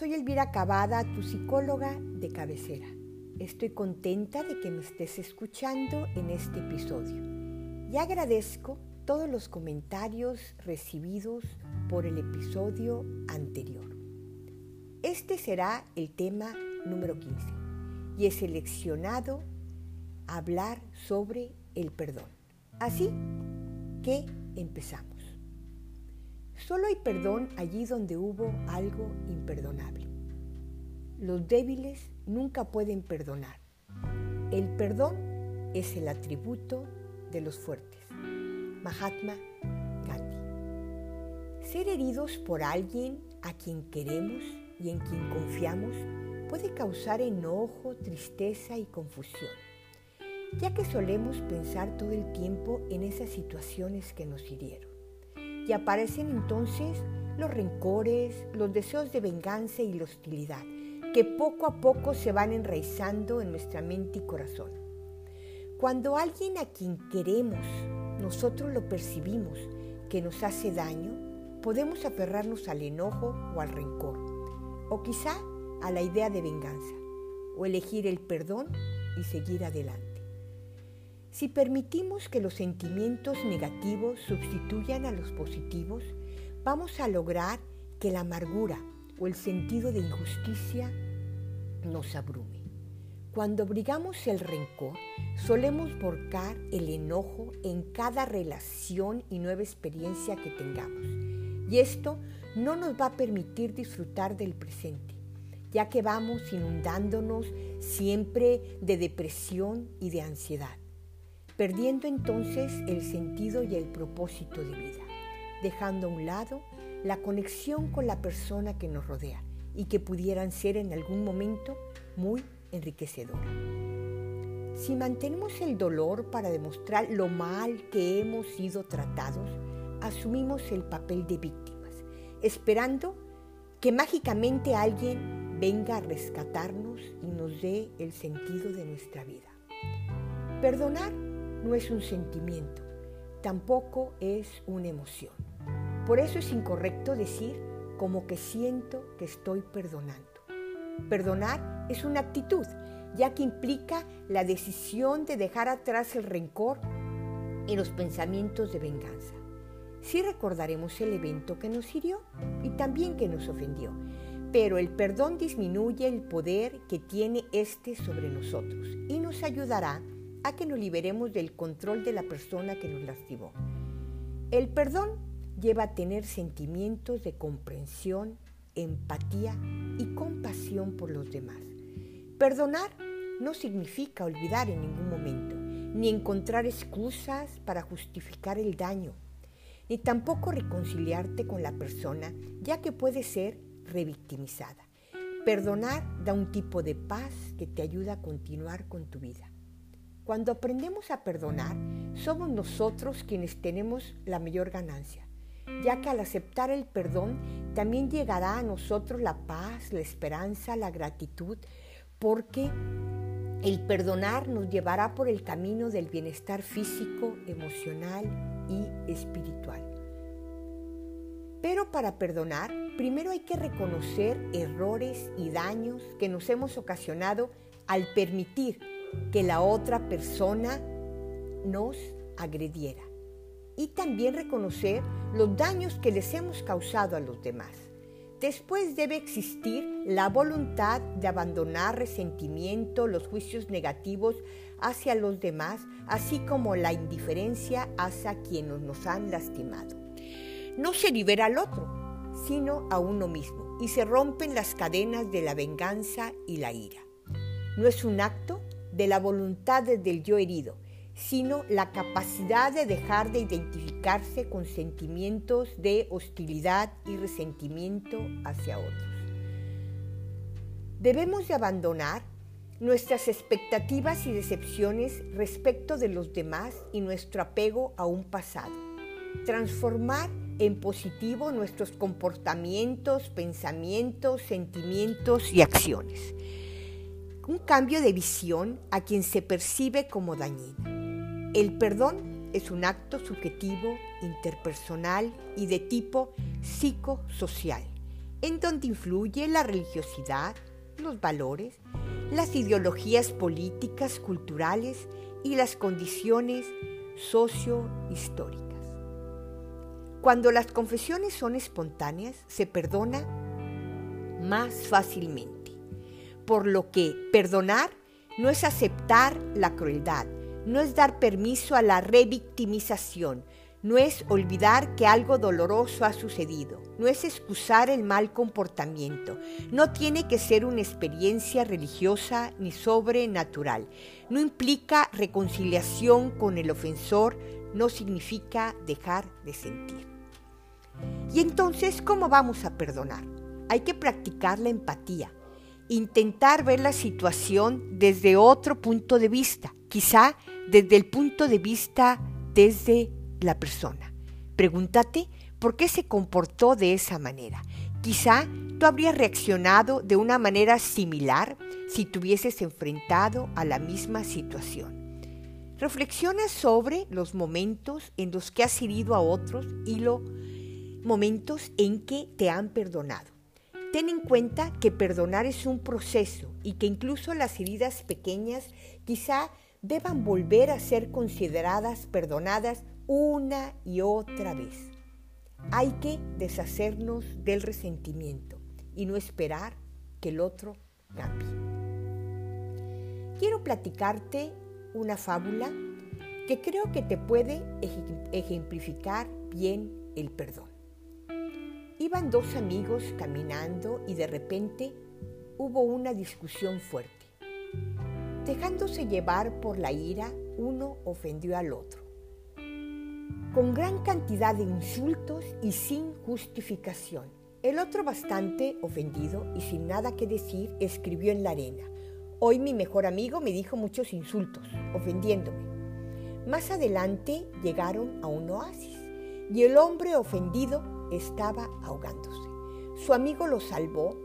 Soy Elvira Cavada, tu psicóloga de cabecera. Estoy contenta de que me estés escuchando en este episodio y agradezco todos los comentarios recibidos por el episodio anterior. Este será el tema número 15 y he seleccionado hablar sobre el perdón. Así que empezamos. Solo hay perdón allí donde hubo algo imperdonable. Los débiles nunca pueden perdonar. El perdón es el atributo de los fuertes. Mahatma Gandhi. Ser heridos por alguien a quien queremos y en quien confiamos puede causar enojo, tristeza y confusión, ya que solemos pensar todo el tiempo en esas situaciones que nos hirieron. Y aparecen entonces los rencores, los deseos de venganza y la hostilidad, que poco a poco se van enraizando en nuestra mente y corazón. Cuando alguien a quien queremos, nosotros lo percibimos que nos hace daño, podemos aferrarnos al enojo o al rencor, o quizá a la idea de venganza, o elegir el perdón y seguir adelante. Si permitimos que los sentimientos negativos sustituyan a los positivos, vamos a lograr que la amargura o el sentido de injusticia nos abrume. Cuando abrigamos el rencor, solemos volcar el enojo en cada relación y nueva experiencia que tengamos. Y esto no nos va a permitir disfrutar del presente, ya que vamos inundándonos siempre de depresión y de ansiedad perdiendo entonces el sentido y el propósito de vida, dejando a un lado la conexión con la persona que nos rodea y que pudieran ser en algún momento muy enriquecedora. Si mantenemos el dolor para demostrar lo mal que hemos sido tratados, asumimos el papel de víctimas, esperando que mágicamente alguien venga a rescatarnos y nos dé el sentido de nuestra vida. Perdonar no es un sentimiento, tampoco es una emoción. Por eso es incorrecto decir como que siento que estoy perdonando. Perdonar es una actitud, ya que implica la decisión de dejar atrás el rencor y los pensamientos de venganza. Sí recordaremos el evento que nos hirió y también que nos ofendió, pero el perdón disminuye el poder que tiene éste sobre nosotros y nos ayudará a que nos liberemos del control de la persona que nos lastimó. El perdón lleva a tener sentimientos de comprensión, empatía y compasión por los demás. Perdonar no significa olvidar en ningún momento, ni encontrar excusas para justificar el daño, ni tampoco reconciliarte con la persona, ya que puede ser revictimizada. Perdonar da un tipo de paz que te ayuda a continuar con tu vida. Cuando aprendemos a perdonar, somos nosotros quienes tenemos la mayor ganancia, ya que al aceptar el perdón también llegará a nosotros la paz, la esperanza, la gratitud, porque el perdonar nos llevará por el camino del bienestar físico, emocional y espiritual. Pero para perdonar, primero hay que reconocer errores y daños que nos hemos ocasionado al permitir que la otra persona nos agrediera y también reconocer los daños que les hemos causado a los demás. Después debe existir la voluntad de abandonar resentimiento, los juicios negativos hacia los demás, así como la indiferencia hacia quienes nos han lastimado. No se libera al otro, sino a uno mismo, y se rompen las cadenas de la venganza y la ira. No es un acto de la voluntad del yo herido, sino la capacidad de dejar de identificarse con sentimientos de hostilidad y resentimiento hacia otros. Debemos de abandonar nuestras expectativas y decepciones respecto de los demás y nuestro apego a un pasado. Transformar en positivo nuestros comportamientos, pensamientos, sentimientos y acciones un cambio de visión a quien se percibe como dañino. El perdón es un acto subjetivo, interpersonal y de tipo psicosocial en donde influye la religiosidad, los valores, las ideologías políticas, culturales y las condiciones sociohistóricas. Cuando las confesiones son espontáneas, se perdona más fácilmente, por lo que perdonar no es aceptar la crueldad, no es dar permiso a la revictimización, no es olvidar que algo doloroso ha sucedido, no es excusar el mal comportamiento, no tiene que ser una experiencia religiosa ni sobrenatural, no implica reconciliación con el ofensor, no significa dejar de sentir. Y entonces, ¿cómo vamos a perdonar? Hay que practicar la empatía, intentar ver la situación desde otro punto de vista, quizá desde el punto de vista desde la persona. Pregúntate por qué se comportó de esa manera. Quizá tú habrías reaccionado de una manera similar si te hubieses enfrentado a la misma situación. Reflexiona sobre los momentos en los que has herido a otros y los momentos en que te han perdonado. Ten en cuenta que perdonar es un proceso y que incluso las heridas pequeñas quizá deban volver a ser consideradas perdonadas una y otra vez. Hay que deshacernos del resentimiento y no esperar que el otro cambie. Quiero platicarte una fábula que creo que te puede ejemplificar bien el perdón. Iban dos amigos caminando y de repente hubo una discusión fuerte. Dejándose llevar por la ira, uno ofendió al otro con gran cantidad de insultos y sin justificación. El otro, bastante ofendido y sin nada que decir, escribió en la arena. Hoy mi mejor amigo me dijo muchos insultos, ofendiéndome. Más adelante llegaron a un oasis y el hombre ofendido estaba ahogándose. Su amigo lo salvó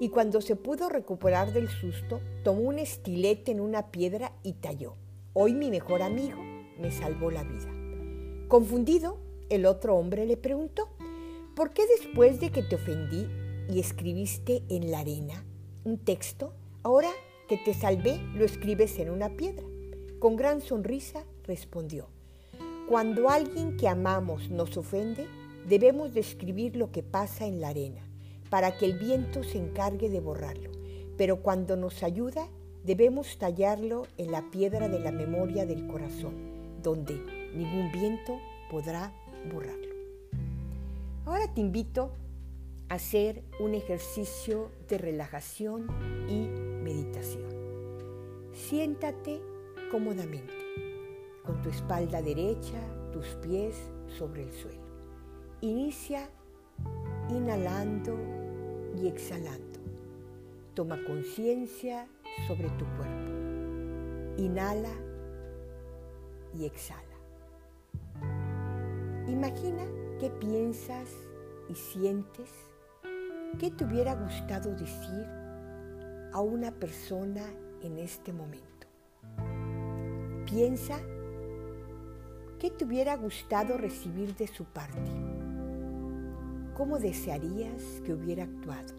y cuando se pudo recuperar del susto, tomó un estilete en una piedra y talló. Hoy mi mejor amigo me salvó la vida. Confundido, el otro hombre le preguntó, ¿por qué después de que te ofendí y escribiste en la arena un texto, ahora que te salvé lo escribes en una piedra? Con gran sonrisa respondió, cuando alguien que amamos nos ofende, debemos describir lo que pasa en la arena, para que el viento se encargue de borrarlo. Pero cuando nos ayuda, debemos tallarlo en la piedra de la memoria del corazón donde ningún viento podrá borrarlo. Ahora te invito a hacer un ejercicio de relajación y meditación. Siéntate cómodamente, con tu espalda derecha, tus pies sobre el suelo. Inicia inhalando y exhalando. Toma conciencia sobre tu cuerpo. Inhala y exhala. Imagina qué piensas y sientes, qué te hubiera gustado decir a una persona en este momento. Piensa qué te hubiera gustado recibir de su parte. ¿Cómo desearías que hubiera actuado?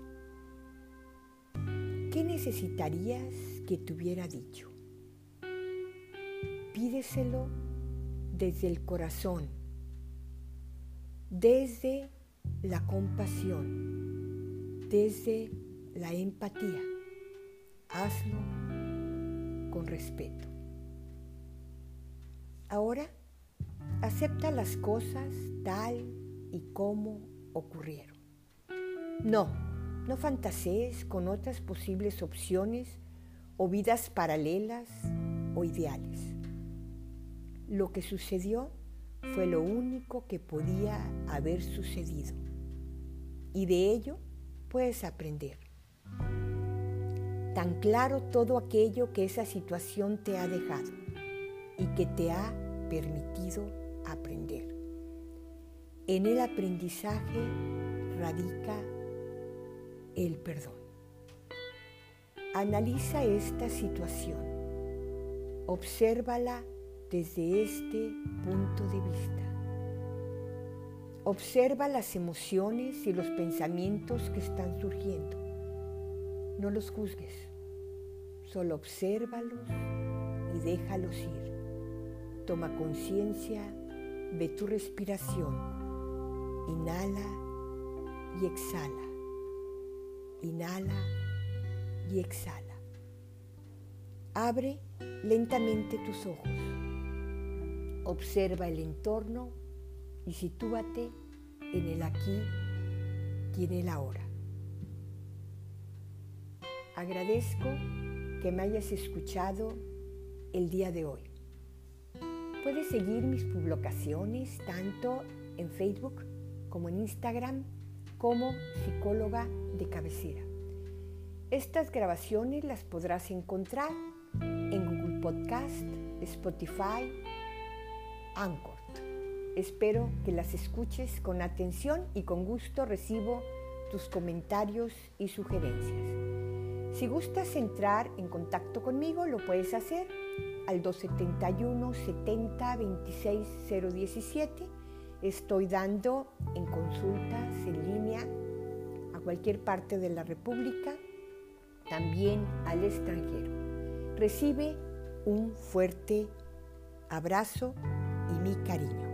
¿Qué necesitarías que te hubiera dicho? pídeselo desde el corazón, desde la compasión, desde la empatía. Hazlo con respeto. Ahora, acepta las cosas tal y como ocurrieron. No, no fantasees con otras posibles opciones o vidas paralelas o ideales. Lo que sucedió fue lo único que podía haber sucedido. Y de ello puedes aprender. Tan claro todo aquello que esa situación te ha dejado y que te ha permitido aprender. En el aprendizaje radica el perdón. Analiza esta situación, obsérvala desde este punto de vista. Observa las emociones y los pensamientos que están surgiendo. No los juzgues, solo obsérvalos y déjalos ir. Toma conciencia de tu respiración. Inhala y exhala. Inhala y exhala. Abre lentamente tus ojos. Observa el entorno y sitúate en el aquí y en el ahora. Agradezco que me hayas escuchado el día de hoy. Puedes seguir mis publicaciones tanto en Facebook como en Instagram como psicóloga de cabecera. Estas grabaciones las podrás encontrar en Google Podcast, Spotify, Anchor. Espero que las escuches con atención y con gusto recibo tus comentarios y sugerencias. Si gustas entrar en contacto conmigo, lo puedes hacer al 271 70 26 017. Estoy dando en consultas en línea a cualquier parte de la República, también al extranjero. Recibe un fuerte abrazo y mi cariño.